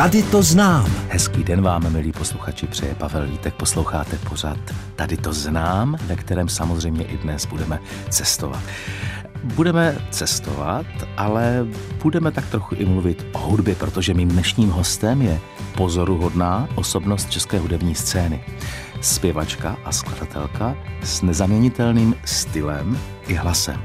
Tady to znám. Hezký den vám, milí posluchači, přeje Pavel Vítek. Posloucháte pořád Tady to znám, ve kterém samozřejmě i dnes budeme cestovat. Budeme cestovat, ale budeme tak trochu i mluvit o hudbě, protože mým dnešním hostem je pozoruhodná osobnost české hudební scény. Zpěvačka a skladatelka s nezaměnitelným stylem i hlasem.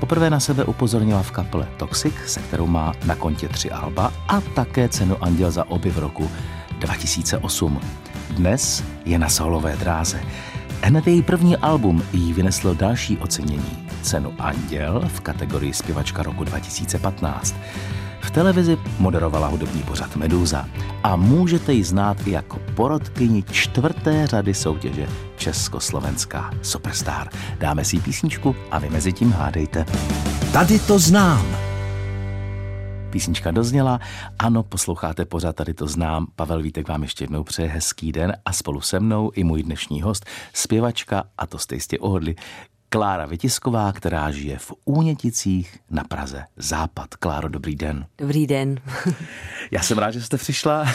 Poprvé na sebe upozornila v kapele Toxic, se kterou má na kontě tři alba a také cenu Anděl za objev roku 2008. Dnes je na solové dráze. Hned její první album jí vyneslo další ocenění. Cenu Anděl v kategorii zpěvačka roku 2015. V televizi moderovala hudební pořad Medúza a můžete ji znát i jako porodkyni čtvrté řady soutěže Československá Superstar. Dáme si písničku a vy mezi tím hádejte. Tady to znám. Písnička dozněla, ano, posloucháte pořád, tady to znám. Pavel Vítek vám ještě jednou přeje hezký den a spolu se mnou i můj dnešní host, zpěvačka, a to jste jistě ohodli, Klára Vytisková, která žije v Úněticích na Praze Západ. Kláro, dobrý den. Dobrý den. Já jsem rád, že jste přišla.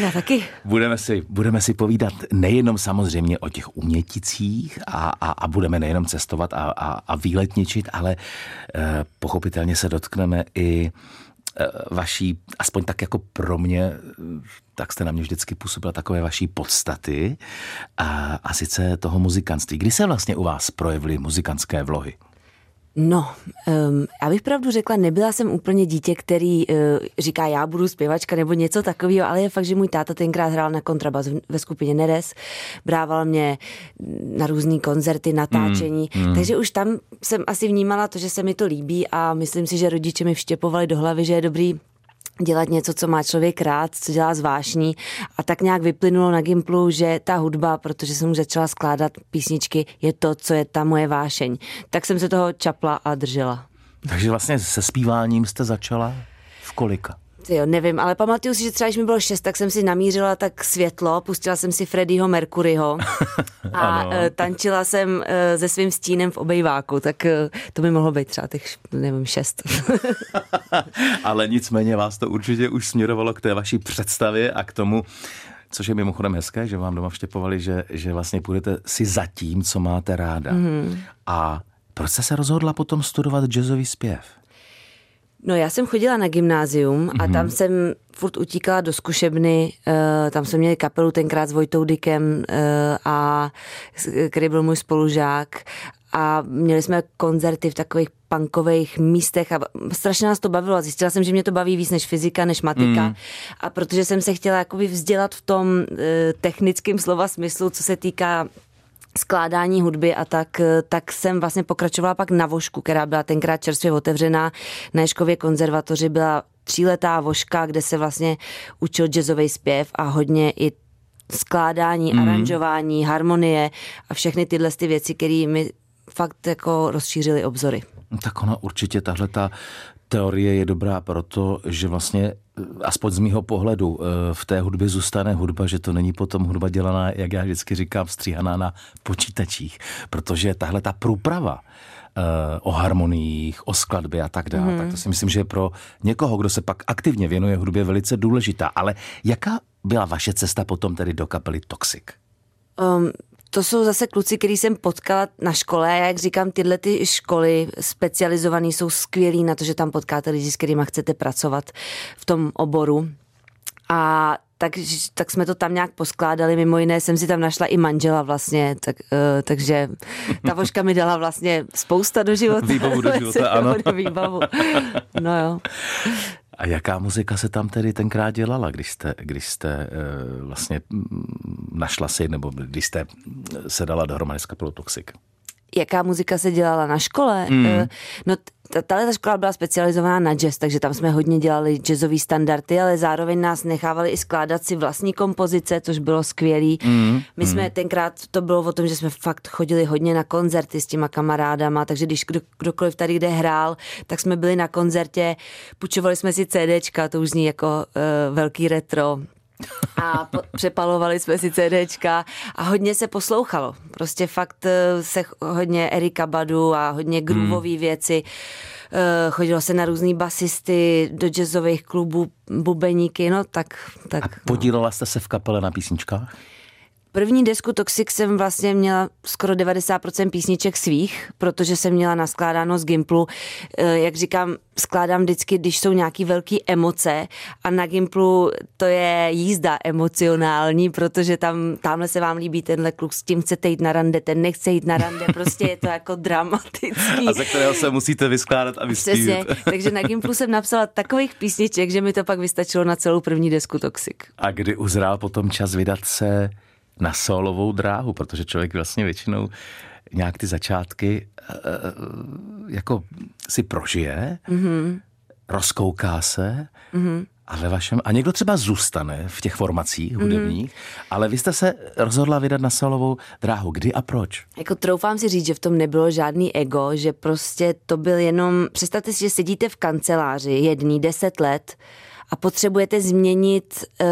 Já taky. Budeme si, budeme si povídat nejenom samozřejmě o těch Úněticích a, a, a budeme nejenom cestovat a, a, a výletničit, ale eh, pochopitelně se dotkneme i Eh, vaší, aspoň tak jako pro mě, tak jste na mě vždycky působila takové vaší podstaty a, a sice toho muzikantství. Kdy se vlastně u vás projevily muzikantské vlohy? No, um, já bych pravdu řekla, nebyla jsem úplně dítě, který uh, říká, já budu zpěvačka nebo něco takového, ale je fakt, že můj táta tenkrát hrál na kontrabas ve skupině Neres, brával mě na různé koncerty, natáčení, mm, mm. takže už tam jsem asi vnímala to, že se mi to líbí a myslím si, že rodiče mi vštěpovali do hlavy, že je dobrý dělat něco, co má člověk rád, co dělá zvláštní a tak nějak vyplynulo na Gimplu, že ta hudba, protože jsem začala skládat písničky, je to, co je ta moje vášeň. Tak jsem se toho čapla a držela. Takže vlastně se zpíváním jste začala v kolika? Jo, nevím, ale pamatuju si, že třeba když mi bylo šest, tak jsem si namířila tak světlo, pustila jsem si Freddyho Mercuryho a e, tančila jsem e, se svým stínem v obejváku, tak e, to by mohlo být třeba těch, nevím, šest. ale nicméně vás to určitě už směrovalo k té vaší představě a k tomu, což je mimochodem hezké, že vám doma vštěpovali, že, že vlastně půjdete si za tím, co máte ráda. Mm. A proč jste se rozhodla potom studovat jazzový zpěv? No já jsem chodila na gymnázium mm-hmm. a tam mhm. jsem furt utíkala do zkušebny, uh, tam jsme měli kapelu tenkrát s Vojtou Dykem, uh, a, který byl můj spolužák a měli jsme koncerty v takových punkových místech a strašně nás to bavilo a zjistila jsem, že mě to baví víc než fyzika, než matika mm. a protože jsem se chtěla jakoby vzdělat v tom uh, technickém slova smyslu, co se týká skládání hudby a tak, tak jsem vlastně pokračovala pak na Vošku, která byla tenkrát čerstvě otevřená. Na Ješkově konzervatoři byla tříletá Voška, kde se vlastně učil jazzový zpěv a hodně i skládání, mm. aranžování, harmonie a všechny tyhle ty věci, které mi fakt jako rozšířily obzory. Tak ona určitě tahle ta teorie je dobrá proto, že vlastně, eh, aspoň z mýho pohledu, eh, v té hudbě zůstane hudba, že to není potom hudba dělaná, jak já vždycky říkám, stříhaná na počítačích, protože tahle ta průprava eh, o harmoniích, o skladbě a tak dále. Mm. Tak to si myslím, že je pro někoho, kdo se pak aktivně věnuje hudbě, velice důležitá. Ale jaká byla vaše cesta potom tedy do kapely Toxic? Um, to jsou zase kluci, který jsem potkala na škole a jak říkám, tyhle ty školy specializované jsou skvělý na to, že tam potkáte lidi, s kterými chcete pracovat v tom oboru. A tak, tak jsme to tam nějak poskládali, mimo jiné jsem si tam našla i manžela vlastně, tak, uh, takže ta voška mi dala vlastně spousta do života. Výbavu do života, ano. Výbavu. No jo. A jaká muzika se tam tedy tenkrát dělala, když jste, když jste uh, vlastně našla si, nebo když jste se dala dohromady s kapelou Toxic? Jaká muzika se dělala na škole? Mm. Uh, no tahle ta škola byla specializovaná na jazz, takže tam jsme hodně dělali jazzové standardy, ale zároveň nás nechávali i skládat si vlastní kompozice, což bylo skvělý. Mm, My jsme mm. tenkrát, to bylo o tom, že jsme fakt chodili hodně na koncerty s těma kamarádama, takže když kdo, kdokoliv tady kde hrál, tak jsme byli na koncertě, půjčovali jsme si CDčka, to už zní jako uh, velký retro, a po, přepalovali jsme si CDčka a hodně se poslouchalo. Prostě fakt eh, se hodně Erika Badu a hodně groovový hmm. věci. Uh, chodilo se na různý basisty, do jazzových klubů, bubeníky, no tak... tak a podílela jste se v kapele na písničkách? První desku Toxic jsem vlastně měla skoro 90% písniček svých, protože jsem měla naskládáno z Gimplu. Eh, jak říkám, skládám vždycky, když jsou nějaký velký emoce a na Gimplu to je jízda emocionální, protože tam, tamhle se vám líbí tenhle kluk, s tím chcete jít na rande, ten nechce jít na rande, prostě je to jako dramatický. A ze kterého se musíte vyskládat a Přesně, takže na Gimplu jsem napsala takových písniček, že mi to pak vystačilo na celou první desku Toxic. A kdy uzrál potom čas vydat se na solovou dráhu, protože člověk vlastně většinou nějak ty začátky uh, jako si prožije, mm-hmm. rozkouká se mm-hmm. a ve vašem, a někdo třeba zůstane v těch formacích mhm. hudebních, mm-hmm. ale vy jste se rozhodla vydat na solovou dráhu. Kdy a proč? Jako troufám si říct, že v tom nebylo žádný ego, že prostě to byl jenom, představte si, že sedíte v kanceláři jedný deset let a potřebujete změnit uh,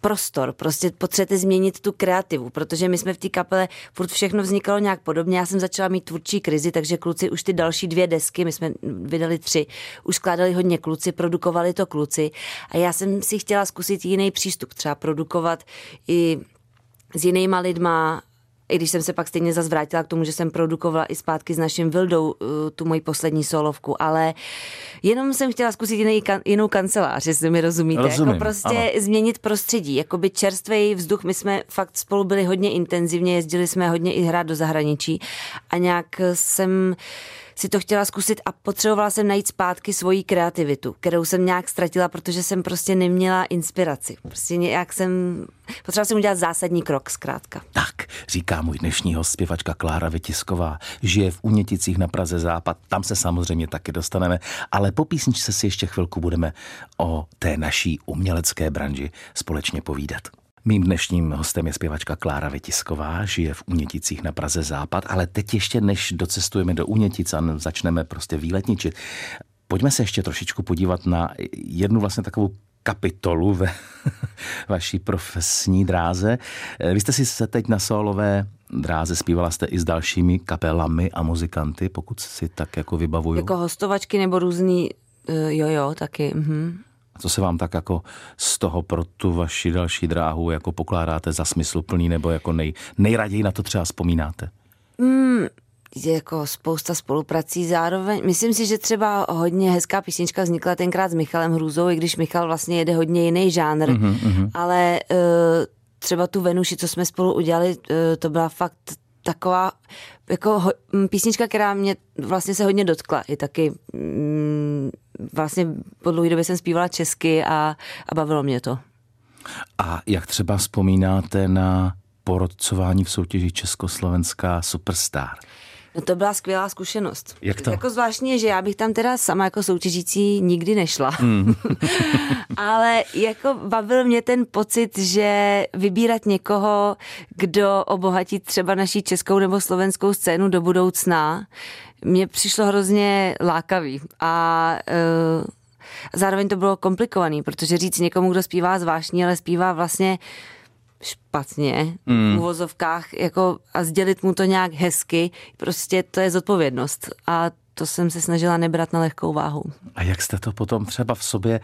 prostor, prostě potřebujete změnit tu kreativu, protože my jsme v té kapele, furt všechno vznikalo nějak podobně, já jsem začala mít tvůrčí krizi, takže kluci už ty další dvě desky, my jsme vydali tři, už skládali hodně kluci, produkovali to kluci. A já jsem si chtěla zkusit jiný přístup, třeba produkovat i s jinýma lidma, i když jsem se pak stejně zase vrátila k tomu, že jsem produkovala i zpátky s naším Vildou uh, tu moji poslední solovku, ale jenom jsem chtěla zkusit jiný, jinou kancelář, jestli mi rozumíte. Rozumím, jako prostě ano. změnit prostředí, jako by čerstvý vzduch. My jsme fakt spolu byli hodně intenzivně, jezdili jsme hodně i hrát do zahraničí a nějak jsem si to chtěla zkusit a potřebovala jsem najít zpátky svoji kreativitu, kterou jsem nějak ztratila, protože jsem prostě neměla inspiraci. Prostě nějak jsem, potřebovala jsem udělat zásadní krok zkrátka. Tak, říká můj dnešní host, zpěvačka Klára Vytisková. Žije v Uněticích na Praze Západ, tam se samozřejmě taky dostaneme, ale po písničce si ještě chvilku budeme o té naší umělecké branži společně povídat. Mým dnešním hostem je zpěvačka Klára Vytisková, žije v Uněticích na Praze Západ, ale teď ještě než docestujeme do Unětic a začneme prostě výletničit, pojďme se ještě trošičku podívat na jednu vlastně takovou kapitolu ve vaší profesní dráze. Vy jste si se teď na solové dráze zpívala jste i s dalšími kapelami a muzikanty, pokud si tak jako vybavuju. Jako hostovačky nebo různý, eh, jo jo, taky. Mhm. Co se vám tak jako z toho pro tu vaši další dráhu jako pokládáte za smysluplný nebo jako nej, nejraději na to třeba vzpomínáte? Mm, je jako spousta spoluprací zároveň. Myslím si, že třeba hodně hezká písnička vznikla tenkrát s Michalem Hrůzou, i když Michal vlastně jede hodně jiný žánr, mm-hmm. ale uh, třeba tu Venuši, co jsme spolu udělali, uh, to byla fakt taková jako ho, písnička, která mě vlastně se hodně dotkla. I taky mm, vlastně po dlouhé době jsem zpívala česky a, a bavilo mě to. A jak třeba vzpomínáte na porodcování v soutěži Československá Superstar? No to byla skvělá zkušenost. Jak to? Jako zvláštní je, že já bych tam teda sama jako soutěžící nikdy nešla. Mm. Ale jako bavil mě ten pocit, že vybírat někoho, kdo obohatí třeba naší českou nebo slovenskou scénu do budoucna, mně přišlo hrozně lákavý. A uh, zároveň to bylo komplikovaný, protože říct někomu, kdo zpívá zvláštní, ale zpívá vlastně špatně mm. v uvozovkách jako a sdělit mu to nějak hezky, prostě to je zodpovědnost a to jsem se snažila nebrat na lehkou váhu. A jak jste to potom třeba v sobě,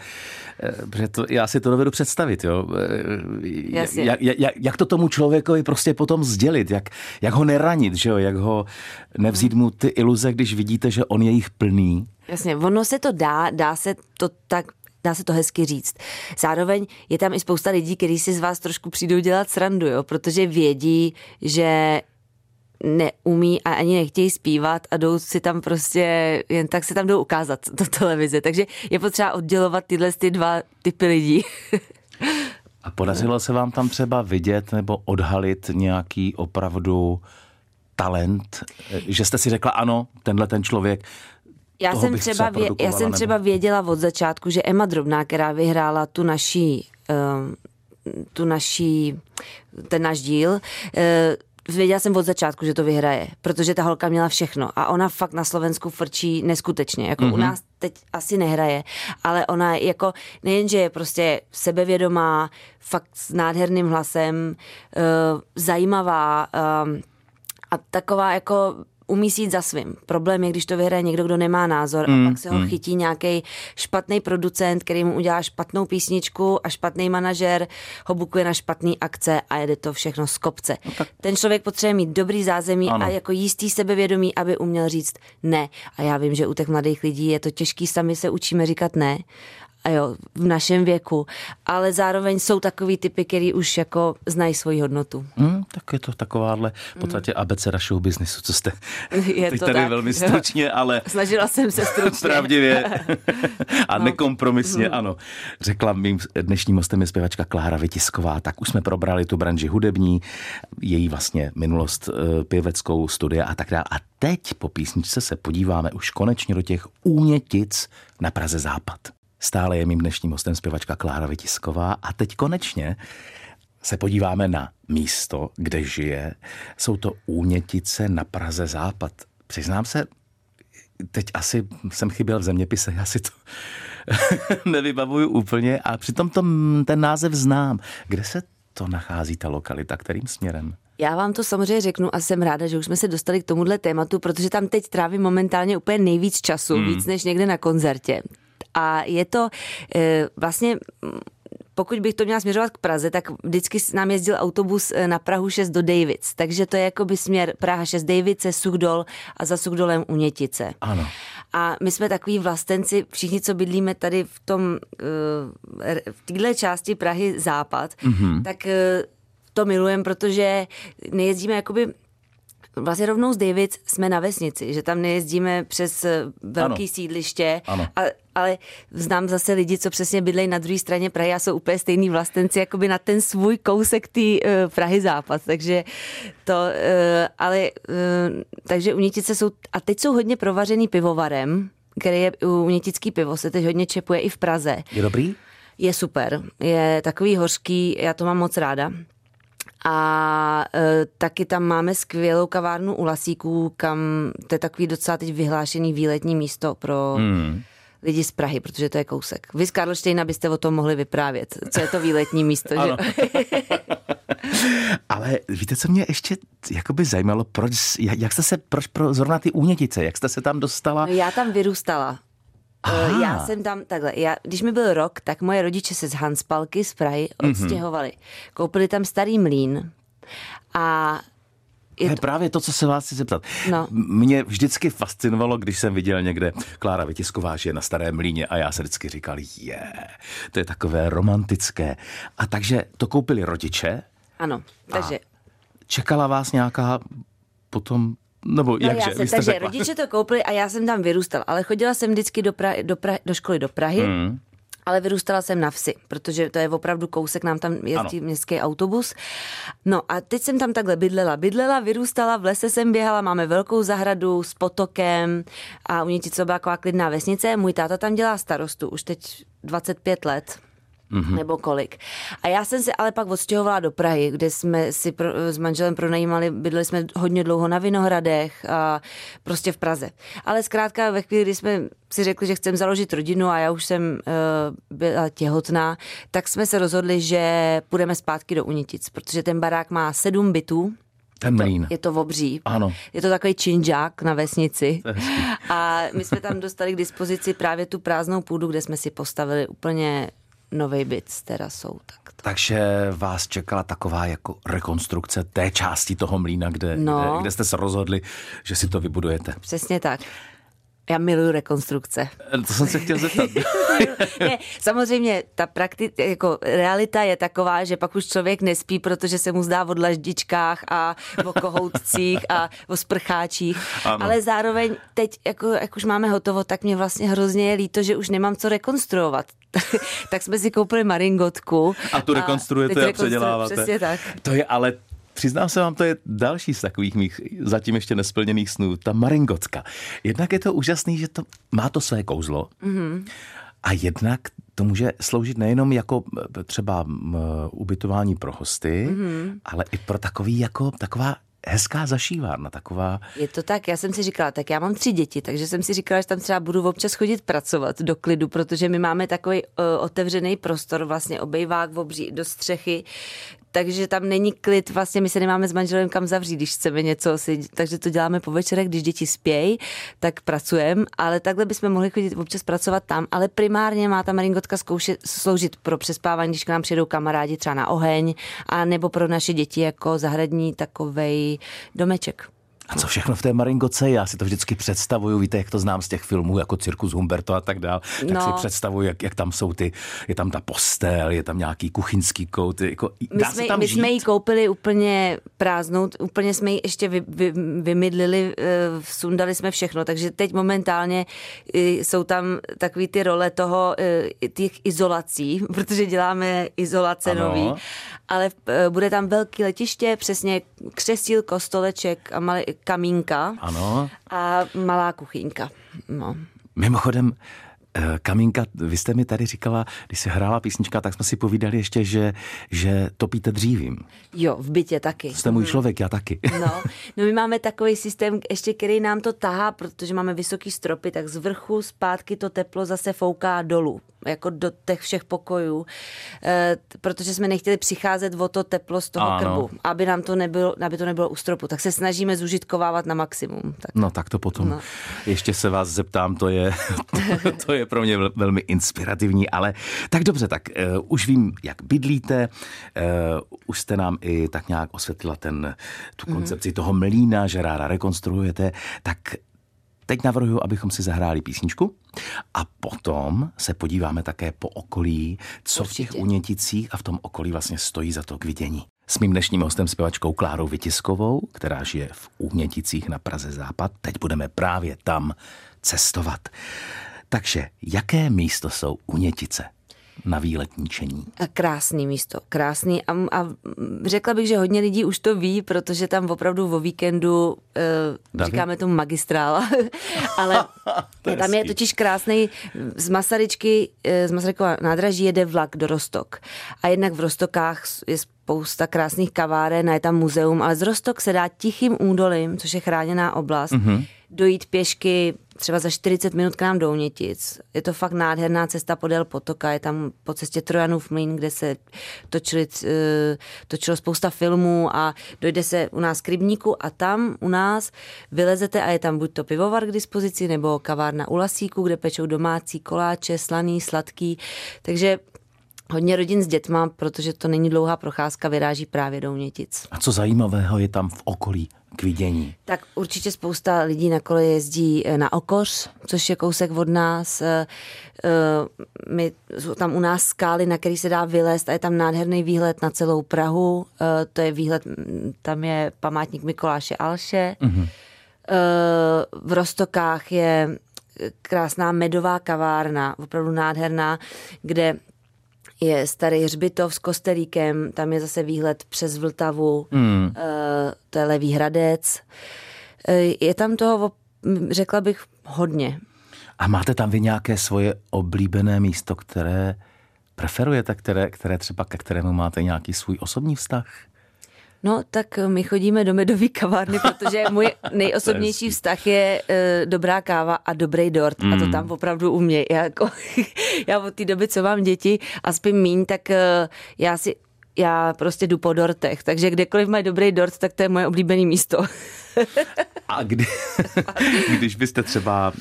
eh, protože to, já si to dovedu představit, jo? Eh, jak, jak, jak to tomu člověkovi prostě potom sdělit, jak, jak ho neranit, že jo? jak ho nevzít mu ty iluze, když vidíte, že on je jich plný. Jasně, ono se to dá, dá se to tak dá se to hezky říct. Zároveň je tam i spousta lidí, kteří si z vás trošku přijdou dělat srandu, jo, protože vědí, že neumí a ani nechtějí zpívat a jdou si tam prostě, jen tak se tam jdou ukázat do televize. Takže je potřeba oddělovat tyhle ty dva typy lidí. a podařilo se vám tam třeba vidět nebo odhalit nějaký opravdu talent, že jste si řekla, ano, tenhle ten člověk já jsem, třeba vě, já jsem třeba věděla od začátku, že Emma Drobná, která vyhrála tu naší, uh, tu naší, ten náš díl, uh, věděla jsem od začátku, že to vyhraje, protože ta holka měla všechno a ona fakt na Slovensku frčí neskutečně. Jako mm-hmm. u nás teď asi nehraje, ale ona jako nejenže je prostě sebevědomá, fakt s nádherným hlasem, uh, zajímavá uh, a taková jako umí si jít za svým. Problém je, když to vyhraje někdo, kdo nemá názor mm, a pak se ho mm. chytí nějaký špatný producent, který mu udělá špatnou písničku a špatný manažer ho bukuje na špatný akce a jede to všechno z kopce. No tak... Ten člověk potřebuje mít dobrý zázemí ano. a jako jistý sebevědomí, aby uměl říct ne. A já vím, že u těch mladých lidí je to těžký, sami se učíme říkat ne jo, v našem věku, ale zároveň jsou takový typy, který už jako znají svoji hodnotu. Mm, tak je to takováhle v podstatě mm. abeceda show businessu, co jste je teď to tady tak. velmi stručně, ale... Snažila jsem se stručně. Pravdivě a no. nekompromisně, mm. ano. Řekla mým dnešním hostem je zpěvačka Klára Vytisková, tak už jsme probrali tu branži hudební, její vlastně minulost eh, pěveckou, studia a tak dále. A teď po písničce se podíváme už konečně do těch únětic na Praze Západ. Stále je mým dnešním hostem zpěvačka Klára Vytisková a teď konečně se podíváme na místo, kde žije. Jsou to Únětice na Praze Západ. Přiznám se, teď asi jsem chyběl v zeměpise, já si to nevybavuju úplně a přitom to, ten název znám. Kde se to nachází, ta lokalita, kterým směrem? Já vám to samozřejmě řeknu a jsem ráda, že už jsme se dostali k tomuhle tématu, protože tam teď trávím momentálně úplně nejvíc času, hmm. víc než někde na koncertě. A je to e, vlastně pokud bych to měla směřovat k Praze, tak vždycky nám jezdil autobus e, na Prahu 6 do Davids. Takže to je jako by směr Praha 6 Davice, Suchdol a za Suchdolem Unětice. Ano. A my jsme takový vlastenci, všichni, co bydlíme tady v tom, e, v téhle části Prahy západ, mm-hmm. tak to milujeme, protože nejezdíme jakoby vlastně rovnou z Davids jsme na vesnici, že tam nejezdíme přes eh, velký ano. sídliště, ano. A, ale znám zase lidi, co přesně bydlejí na druhé straně Prahy a jsou úplně stejný vlastenci, jakoby na ten svůj kousek té uh, Prahy západ, takže to, uh, ale, uh, takže Unitice jsou, a teď jsou hodně provařený pivovarem, který je Unitický pivo, se teď hodně čepuje i v Praze. Je dobrý? Je super, je takový hořký, já to mám moc ráda. A e, taky tam máme skvělou kavárnu u Lasíků, kam to je takový docela teď vyhlášený výletní místo pro hmm. lidi z Prahy, protože to je kousek. Vy z Karlštejna byste o tom mohli vyprávět. Co je to výletní místo, že? Ale víte, co mě ještě jakoby zajímalo, proč, jak jste se, proč pro zrovna ty únětice, jak jste se tam dostala? No já tam vyrůstala. Aha. Já jsem tam takhle, já, když mi byl rok, tak moje rodiče se z Hanspalky z Prahy mhm. odstěhovali. Mm-hmm. Koupili tam starý mlín a je to... právě to, co se vás chci zeptat. No. Mě vždycky fascinovalo, když jsem viděl někde Klára Vytisková, že je na Starém mlíně a já se vždycky říkal, je, to je takové romantické. A takže to koupili rodiče. Ano, takže... čekala vás nějaká potom nebo no jakže? Já jsem, takže řekla. rodiče to koupili a já jsem tam vyrůstal, ale chodila jsem vždycky do, pra, do, pra, do školy do Prahy. Hmm. Ale vyrůstala jsem na vsi, protože to je opravdu kousek, nám tam jezdí ano. městský autobus. No a teď jsem tam takhle bydlela. Bydlela, vyrůstala, v lese jsem běhala, máme velkou zahradu s potokem a u mě byla taková klidná vesnice. Můj táta tam dělá starostu už teď 25 let mm-hmm. nebo kolik. A já jsem se ale pak odstěhovala do Prahy, kde jsme si pro, s manželem pronajímali, bydleli jsme hodně dlouho na Vinohradech a prostě v Praze. Ale zkrátka ve chvíli, kdy jsme si řekli, že chceme založit rodinu a já už jsem uh, byla těhotná, tak jsme se rozhodli, že půjdeme zpátky do Unitic, protože ten barák má sedm bytů, ten je to, je to obří. Ano. Je to takový činžák na vesnici. A my jsme tam dostali k dispozici právě tu prázdnou půdu, kde jsme si postavili úplně nový byt s terasou. Tak to. Takže vás čekala taková jako rekonstrukce té části toho mlína, kde, no. kde, kde jste se rozhodli, že si to vybudujete. Přesně tak. Já miluju rekonstrukce. To jsem se chtěl zeptat. ne, samozřejmě ta prakti- jako realita je taková, že pak už člověk nespí, protože se mu zdá o dlaždičkách a o kohoutcích a o sprcháčích. Ano. Ale zároveň teď, jako, jak už máme hotovo, tak mě vlastně hrozně je líto, že už nemám co rekonstruovat. tak jsme si koupili maringotku. A tu rekonstruujete a, a předěláváte. Přesně tak. To je ale Přiznám se vám, to je další z takových mých zatím ještě nesplněných snů, ta maringotka. Jednak je to úžasný, že to má to své kouzlo mm-hmm. a jednak to může sloužit nejenom jako třeba ubytování pro hosty, mm-hmm. ale i pro takový jako taková hezká zašívárna, taková. Je to tak, já jsem si říkala, tak já mám tři děti, takže jsem si říkala, že tam třeba budu občas chodit pracovat do klidu, protože my máme takový uh, otevřený prostor, vlastně obejvák obří do střechy, takže tam není klid, vlastně my se nemáme s manželem kam zavřít, když chceme něco si, takže to děláme po večerech, když děti spějí, tak pracujeme, ale takhle bychom mohli chodit občas pracovat tam, ale primárně má ta maringotka zkoušet, sloužit pro přespávání, když k nám přijdou kamarádi třeba na oheň, a nebo pro naše děti jako zahradní takovej domeček. A co všechno v té Maringoce? Já si to vždycky představuju, víte, jak to znám z těch filmů, jako Cirkus Humberto a tak dál. Tak no. si představuju, jak, jak, tam jsou ty, je tam ta postel, je tam nějaký kuchyňský kout. Jako, my jsme, tam my žít? jsme ji koupili úplně prázdnou, úplně jsme ji ještě vy, vy, vymydlili, eh, sundali jsme všechno, takže teď momentálně eh, jsou tam takový ty role toho, eh, těch izolací, protože děláme izolace ano. nový, ale bude tam velký letiště, přesně křesíl, kostoleček a malý kamínka ano. a malá kuchyňka. No. Mimochodem, eh, Kamínka, vy jste mi tady říkala, když se hrála písnička, tak jsme si povídali ještě, že, že topíte dřívím. Jo, v bytě taky. Jste můj člověk, já taky. No, no my máme takový systém, ještě který nám to tahá, protože máme vysoký stropy, tak z vrchu zpátky to teplo zase fouká dolů jako do těch všech pokojů, e, protože jsme nechtěli přicházet o to teplo z toho ano. krbu, aby nám to nebylo, aby to nebylo u stropu. Tak se snažíme zužitkovávat na maximum. Tak. No tak to potom. No. Ještě se vás zeptám, to je, to je pro mě velmi inspirativní, ale tak dobře, tak uh, už vím, jak bydlíte, uh, už jste nám i tak nějak osvětlila ten, tu mhm. koncepci mm. toho mlína, že ráda rekonstruujete, tak Teď navrhuji, abychom si zahráli písničku a potom se podíváme také po okolí, co Určitě. v těch uněticích a v tom okolí vlastně stojí za to k vidění. S mým dnešním hostem zpěvačkou Klárou Vytiskovou, která žije v Úměticích na Praze Západ. Teď budeme právě tam cestovat. Takže jaké místo jsou Unětice? Na výletníčení. Krásný místo, krásný a, a řekla bych, že hodně lidí už to ví, protože tam opravdu o víkendu uh, říkáme tomu magistrála, ale je tam je totiž krásný, z Masaryčky, eh, z Masarykova nádraží jede vlak do Rostok a jednak v Rostokách je spousta krásných kaváren, je tam muzeum, ale z Rostok se dá tichým údolím, což je chráněná oblast, mm-hmm. dojít pěšky třeba za 40 minut k nám do Unětic. Je to fakt nádherná cesta podél potoka, je tam po cestě Trojanův mlín, kde se točili, eh, točilo spousta filmů a dojde se u nás k rybníku a tam u nás vylezete a je tam buď to pivovar k dispozici, nebo kavárna u lasíku, kde pečou domácí koláče, slaný, sladký. Takže Hodně rodin s dětma, protože to není dlouhá procházka, vyráží právě do Unětic. A co zajímavého je tam v okolí k vidění? Tak určitě spousta lidí na kole jezdí eh, na Okoř, což je kousek od nás. Eh, eh, my, jsou tam u nás skály, na který se dá vylézt a je tam nádherný výhled na celou Prahu. To je výhled, tam je památník Mikoláše Alše. Mm-hmm. V Rostokách je krásná medová kavárna, opravdu nádherná, kde je starý hřbitov s kostelíkem, tam je zase výhled přes Vltavu, mm. to je Levý Hradec. Eh, je tam toho, řekla bych, hodně. A máte tam vy nějaké svoje oblíbené místo, které preferujete, které, které třeba ke kterému máte nějaký svůj osobní vztah? No, tak my chodíme do medové kavárny, protože můj nejosobnější vztah je uh, dobrá káva a dobrý dort. Mm. A to mm. tam opravdu umě. Já, jako, já od té doby, co mám děti a spím míň, tak uh, já si já prostě jdu po dortech, takže kdekoliv mají dobrý dort, tak to je moje oblíbené místo. a kdy, když byste třeba uh,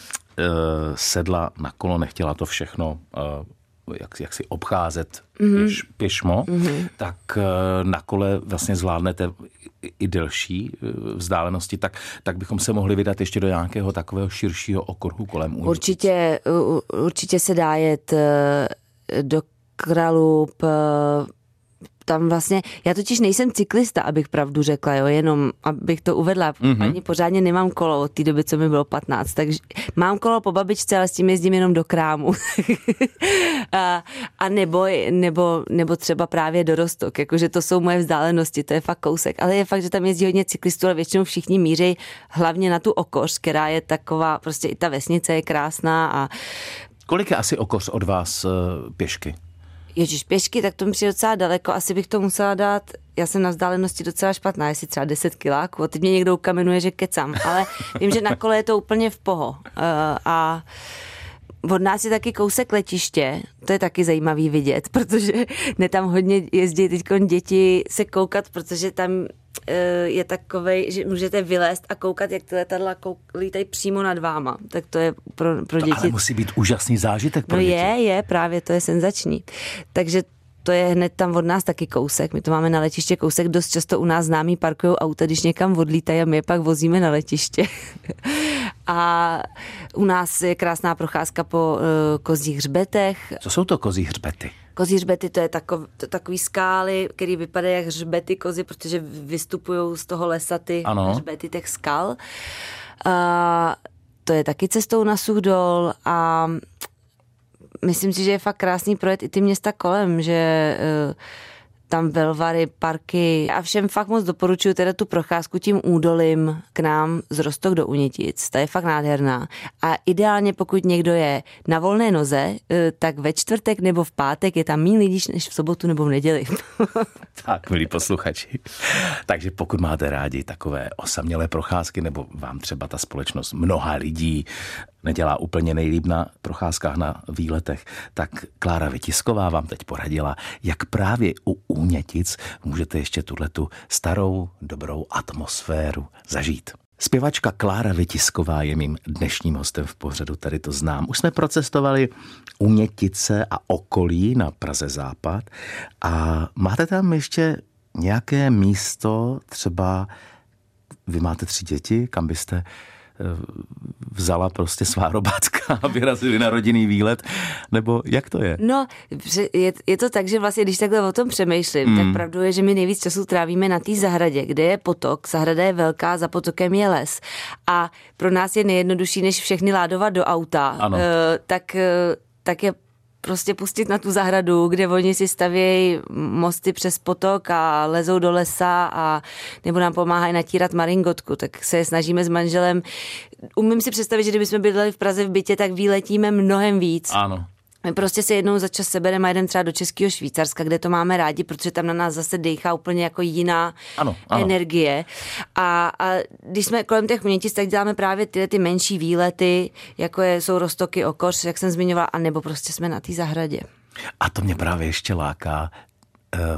sedla na kolo, nechtěla to všechno uh, jak, jak si obcházet mm-hmm. pěš, pěšmo, mm-hmm. tak eh, na kole vlastně zvládnete i delší eh, vzdálenosti, tak, tak bychom se mohli vydat ještě do nějakého takového širšího okruhu kolem ulic. Určitě, určitě se dá jet eh, do Kralup, tam vlastně, já totiž nejsem cyklista, abych pravdu řekla, jo, jenom abych to uvedla, mm-hmm. ani pořádně nemám kolo od té doby, co mi bylo 15, takže mám kolo po babičce, ale s tím jezdím jenom do krámu. a, a nebo, nebo, nebo třeba právě do Rostok, jakože to jsou moje vzdálenosti, to je fakt kousek, ale je fakt, že tam jezdí hodně cyklistů, ale většinou všichni míří hlavně na tu Okoř, která je taková, prostě i ta vesnice je krásná a Kolik je asi Okoř od vás uh, pěšky? Ježíš, pěšky, tak to mi přijde docela daleko, asi bych to musela dát já jsem na vzdálenosti docela špatná, jestli třeba 10 kiláků a teď mě někdo ukamenuje, že kecám, ale vím, že na kole je to úplně v poho. Uh, a od nás je taky kousek letiště, to je taky zajímavý vidět, protože ne tam hodně jezdí teď děti se koukat, protože tam je takovej, že můžete vylézt a koukat, jak ty letadla lítají přímo nad váma. Tak to je pro, pro to děti. Ale musí být úžasný zážitek pro no děti. je, je, právě to je senzační. Takže to je hned tam od nás taky kousek. My to máme na letiště kousek, dost často u nás známí parkují auta, když někam odlítají a my je pak vozíme na letiště. a u nás je krásná procházka po uh, kozích hřbetech. Co jsou to kozí hřbety? Kozí hřbety to je takov, to, takový skály, které vypadají jak hřbety kozy, protože vystupují z toho lesa ty ano. hřbety těch skal. Uh, to je taky cestou na Suchdol a myslím si, že je fakt krásný projet i ty města kolem, že uh, tam velvary, parky a všem fakt moc doporučuji teda tu procházku tím údolím k nám z Rostok do Unitic. Ta je fakt nádherná. A ideálně pokud někdo je na volné noze, eh, tak ve čtvrtek nebo v pátek je tam méně lidí než v sobotu nebo v neděli. tak, milí posluchači. Takže pokud máte rádi takové osamělé procházky nebo vám třeba ta společnost mnoha lidí nedělá úplně nejlíp na procházkách na výletech, tak Klára Vytisková vám teď poradila, jak právě u Únětic můžete ještě tuhle tu starou, dobrou atmosféru zažít. Zpěvačka Klára Vytisková je mým dnešním hostem v pořadu, tady to znám. Už jsme procestovali Unětice a okolí na Praze Západ a máte tam ještě nějaké místo, třeba vy máte tři děti, kam byste vzala prostě svá robátka a vyrazili na rodinný výlet, nebo jak to je? No, je, je to tak, že vlastně, když takhle o tom přemýšlím, mm. tak hmm. pravdu je, že my nejvíc času trávíme na té zahradě, kde je potok, zahrada je velká, za potokem je les a pro nás je nejjednodušší, než všechny ládovat do auta, ano. Uh, tak, uh, tak je prostě pustit na tu zahradu, kde oni si stavějí mosty přes potok a lezou do lesa a nebo nám pomáhají natírat maringotku, tak se snažíme s manželem. Umím si představit, že kdybychom bydleli v Praze v bytě, tak výletíme mnohem víc. Ano. My prostě se jednou za čas sebereme a jdeme třeba do Českého Švýcarska, kde to máme rádi, protože tam na nás zase dechá úplně jako jiná ano, ano. energie. A, a když jsme kolem těch mětic, tak děláme právě tyhle ty menší výlety, jako je, jsou Rostoky, Okoř, jak jsem zmiňovala, anebo prostě jsme na té zahradě. A to mě právě ještě láká. Uh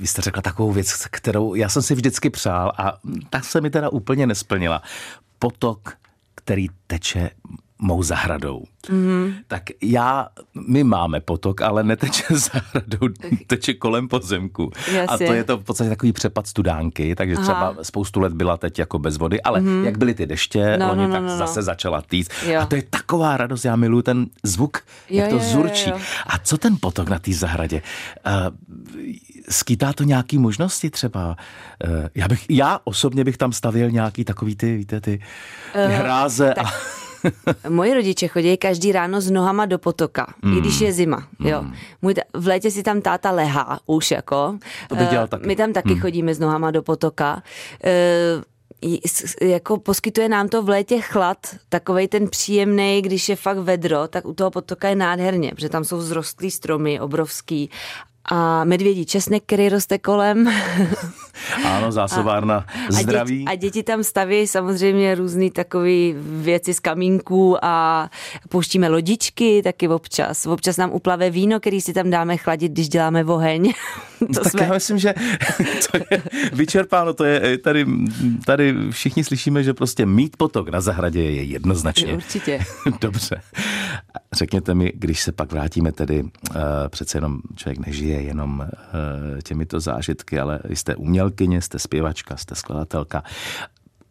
vy jste řekla takovou věc, kterou já jsem si vždycky přál a ta se mi teda úplně nesplnila. Potok, který teče mou zahradou. Mm-hmm. Tak já, my máme potok, ale neteče zahradou, teče kolem pozemku. Jasně. A to je to v podstatě takový přepad studánky, takže Aha. třeba spoustu let byla teď jako bez vody, ale mm-hmm. jak byly ty deště, no, oni no, no, tak no, no. zase začala týct. Jo. A to je taková radost, já miluji ten zvuk, jo, jak to jo, zurčí. Jo, jo. A co ten potok na té zahradě? Uh, skýtá to nějaký možnosti třeba? Uh, já, bych, já osobně bych tam stavil nějaký takový ty, víte, ty, ty uh, hráze. Tak. A Moji rodiče chodí každý ráno s nohama do potoka, mm. i když je zima. Mm. Jo. Můj, v létě si tam táta lehá už jako. To by dělal taky. My tam taky mm. chodíme s nohama do potoka. Uh, jako poskytuje nám to v létě chlad, takovej ten příjemný, když je fakt vedro, tak u toho potoka je nádherně, protože tam jsou zrostlý stromy, obrovský a medvědí česnek, který roste kolem. Ano, zásobárna a, zdraví. A děti, a děti tam staví samozřejmě různé takové věci z kamínků a pouštíme lodičky taky občas. Občas nám uplave víno, který si tam dáme chladit, když děláme oheň. to tak jsme... já myslím, že to je vyčerpáno. To je tady, tady všichni slyšíme, že prostě mít potok na zahradě je jednoznačně. Určitě. Dobře. Řekněte mi, když se pak vrátíme tedy, uh, přece jenom člověk nežije jenom uh, těmito zážitky, ale jste umělkyně, jste zpěvačka, jste skladatelka.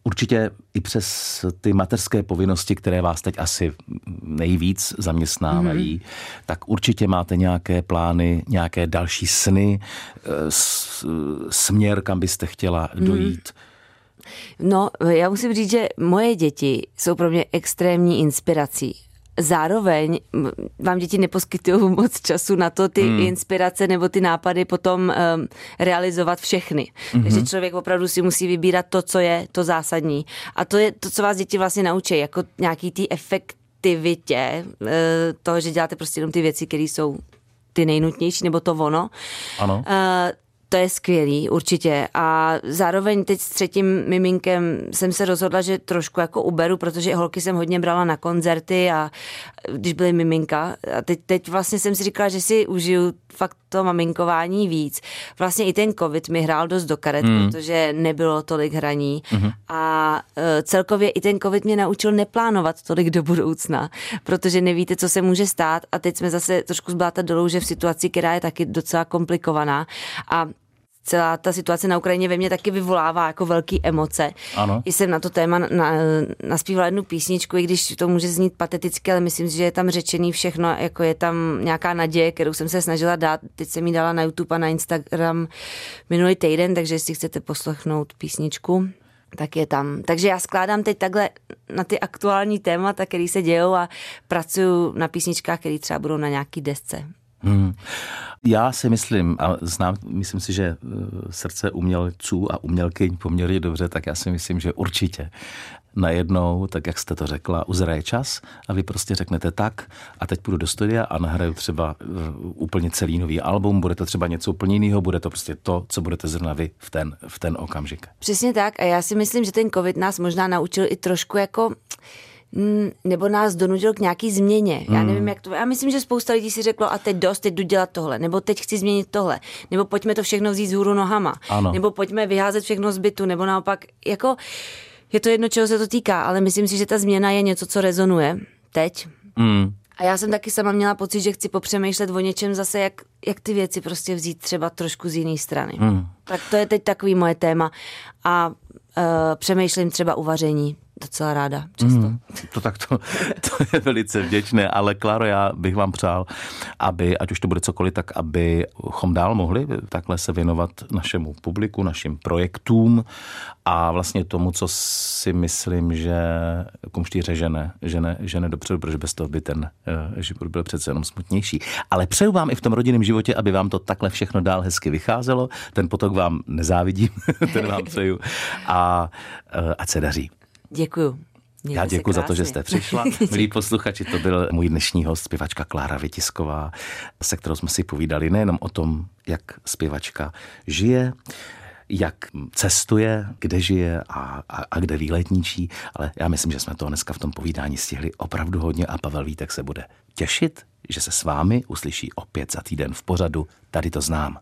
Určitě i přes ty materské povinnosti, které vás teď asi nejvíc zaměstnávají, mm-hmm. tak určitě máte nějaké plány, nějaké další sny, eh, směr, kam byste chtěla mm-hmm. dojít. No, já musím říct, že moje děti jsou pro mě extrémní inspirací zároveň vám děti neposkytují moc času na to ty hmm. inspirace nebo ty nápady potom um, realizovat všechny. Mm-hmm. Takže člověk opravdu si musí vybírat to, co je to zásadní. A to je to, co vás děti vlastně naučí, jako nějaký ty efektivitě uh, toho, že děláte prostě jenom ty věci, které jsou ty nejnutnější, nebo to ono. Ano. Uh, to je skvělý, určitě. A zároveň teď s třetím miminkem jsem se rozhodla, že trošku jako uberu, protože holky jsem hodně brala na koncerty a když byly miminka. A teď, teď vlastně jsem si říkala, že si užiju fakt to maminkování víc. Vlastně i ten covid mi hrál dost do karet, mm. protože nebylo tolik hraní mm-hmm. a e, celkově i ten covid mě naučil neplánovat tolik do budoucna, protože nevíte, co se může stát a teď jsme zase trošku zblátat dolů, že v situaci, která je taky docela komplikovaná a celá ta situace na Ukrajině ve mně taky vyvolává jako velké emoce. Ano. Jsem na to téma na, naspívala jednu písničku, i když to může znít pateticky, ale myslím si, že je tam řečený všechno, jako je tam nějaká naděje, kterou jsem se snažila dát. Teď jsem mi dala na YouTube a na Instagram minulý týden, takže jestli chcete poslechnout písničku, tak je tam. Takže já skládám teď takhle na ty aktuální témata, které se dějou a pracuji na písničkách, které třeba budou na nějaký desce. Hmm. Já si myslím, a znám, myslím si, že eh, srdce umělců a umělkyň poměrně dobře, tak já si myslím, že určitě najednou, tak jak jste to řekla, uzraje čas a vy prostě řeknete tak a teď půjdu do studia a nahraju třeba eh, úplně celý nový album, bude to třeba něco úplně jiného, bude to prostě to, co budete zrovna vy v ten, v ten okamžik. Přesně tak a já si myslím, že ten covid nás možná naučil i trošku jako nebo nás donutil k nějaký změně. Já hmm. nevím, jak to. Já myslím, že spousta lidí si řeklo, a teď dost, teď jdu dělat tohle, nebo teď chci změnit tohle, nebo pojďme to všechno vzít z hůru nohama, ano. nebo pojďme vyházet všechno z bytu, nebo naopak, jako je to jedno, čeho se to týká, ale myslím si, že ta změna je něco, co rezonuje teď. Hmm. A já jsem taky sama měla pocit, že chci popřemýšlet o něčem zase, jak, jak ty věci prostě vzít třeba trošku z jiné strany. Hmm. Tak to je teď takový moje téma. A uh, přemýšlím třeba uvaření docela ráda často. Mm, to tak to, to je velice vděčné, ale Klaro, já bych vám přál, aby, ať už to bude cokoliv, tak abychom dál mohli takhle se věnovat našemu publiku, našim projektům a vlastně tomu, co si myslím, že kumštýře žene, žene, žene dopředu, protože bez toho by ten uh, život byl přece jenom smutnější. Ale přeju vám i v tom rodinném životě, aby vám to takhle všechno dál hezky vycházelo. Ten potok vám nezávidím, ten vám přeju a uh, ať se daří. Děkuju. Mějte Já děkuji za to, že jste přišla. Milí posluchači, to byl můj dnešní host, zpěvačka Klára Vytisková, se kterou jsme si povídali nejenom o tom, jak zpěvačka žije, jak cestuje, kde žije a, a, a kde výletničí, ale já myslím, že jsme to dneska v tom povídání stihli opravdu hodně a Pavel Vítek se bude těšit, že se s vámi uslyší opět za týden v pořadu Tady to znám.